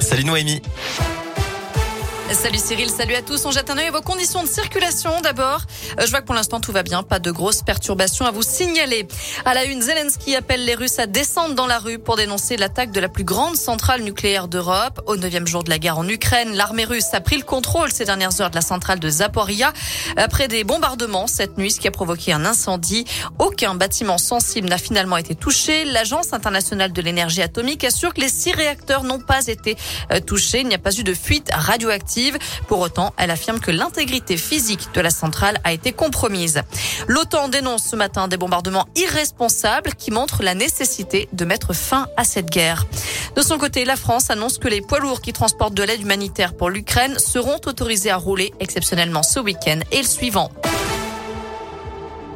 Salut Noémie. Salut Cyril, salut à tous. On jette un œil à vos conditions de circulation d'abord. Euh, je vois que pour l'instant tout va bien, pas de grosses perturbations à vous signaler. À la une, Zelensky appelle les Russes à descendre dans la rue pour dénoncer l'attaque de la plus grande centrale nucléaire d'Europe. Au neuvième jour de la guerre en Ukraine, l'armée russe a pris le contrôle ces dernières heures de la centrale de Zaporia après des bombardements cette nuit, ce qui a provoqué un incendie. Aucun bâtiment sensible n'a finalement été touché. L'Agence internationale de l'énergie atomique assure que les six réacteurs n'ont pas été euh, touchés. Il n'y a pas eu de fuite radioactive. Pour autant, elle affirme que l'intégrité physique de la centrale a été compromise. L'OTAN dénonce ce matin des bombardements irresponsables qui montrent la nécessité de mettre fin à cette guerre. De son côté, la France annonce que les poids lourds qui transportent de l'aide humanitaire pour l'Ukraine seront autorisés à rouler exceptionnellement ce week-end et le suivant.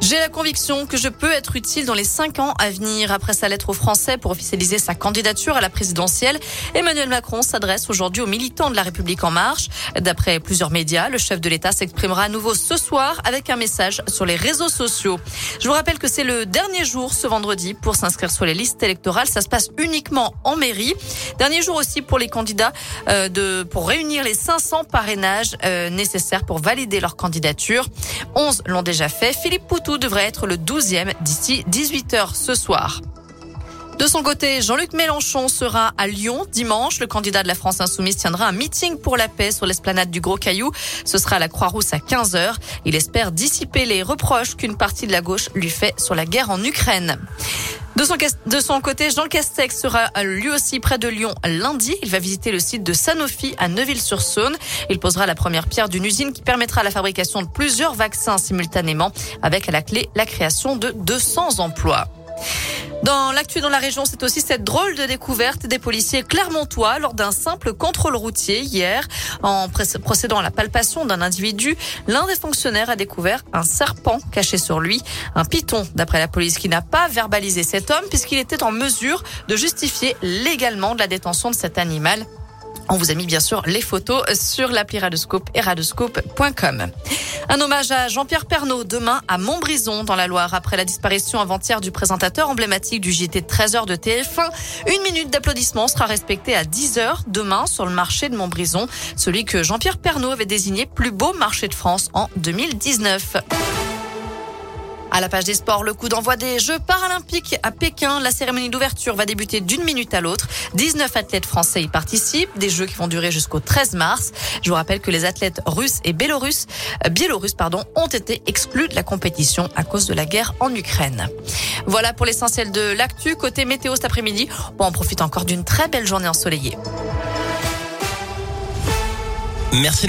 J'ai la conviction que je peux être utile dans les cinq ans à venir. Après sa lettre aux Français pour officialiser sa candidature à la présidentielle, Emmanuel Macron s'adresse aujourd'hui aux militants de la République en marche. D'après plusieurs médias, le chef de l'État s'exprimera à nouveau ce soir avec un message sur les réseaux sociaux. Je vous rappelle que c'est le dernier jour ce vendredi pour s'inscrire sur les listes électorales. Ça se passe uniquement en mairie. Dernier jour aussi pour les candidats euh, de pour réunir les 500 parrainages euh, nécessaires pour valider leur candidature. 11 l'ont déjà fait. Philippe Poutou devrait être le 12e d'ici 18h ce soir. De son côté, Jean-Luc Mélenchon sera à Lyon dimanche. Le candidat de la France Insoumise tiendra un meeting pour la paix sur l'esplanade du Gros Caillou. Ce sera à la Croix-Rousse à 15h. Il espère dissiper les reproches qu'une partie de la gauche lui fait sur la guerre en Ukraine. De son, de son côté, Jean Castex sera lui aussi près de Lyon lundi. Il va visiter le site de Sanofi à Neuville-sur-Saône. Il posera la première pierre d'une usine qui permettra la fabrication de plusieurs vaccins simultanément avec à la clé la création de 200 emplois. Dans l'actu dans la région, c'est aussi cette drôle de découverte des policiers clermontois lors d'un simple contrôle routier hier. En procédant à la palpation d'un individu, l'un des fonctionnaires a découvert un serpent caché sur lui, un python d'après la police qui n'a pas verbalisé cet homme puisqu'il était en mesure de justifier légalement de la détention de cet animal. On vous a mis bien sûr les photos sur l'appli Radescope et radescope.com. Un hommage à Jean-Pierre Pernaud demain à Montbrison dans la Loire après la disparition avant-hier du présentateur emblématique du JT 13h de TF1. Une minute d'applaudissement sera respectée à 10h demain sur le marché de Montbrison, celui que Jean-Pierre Pernaud avait désigné plus beau marché de France en 2019. À la page des sports, le coup d'envoi des Jeux paralympiques à Pékin. La cérémonie d'ouverture va débuter d'une minute à l'autre. 19 athlètes français y participent. Des Jeux qui vont durer jusqu'au 13 mars. Je vous rappelle que les athlètes russes et biélorusses, euh, ont été exclus de la compétition à cause de la guerre en Ukraine. Voilà pour l'essentiel de l'actu. Côté météo cet après-midi, on profite encore d'une très belle journée ensoleillée. Merci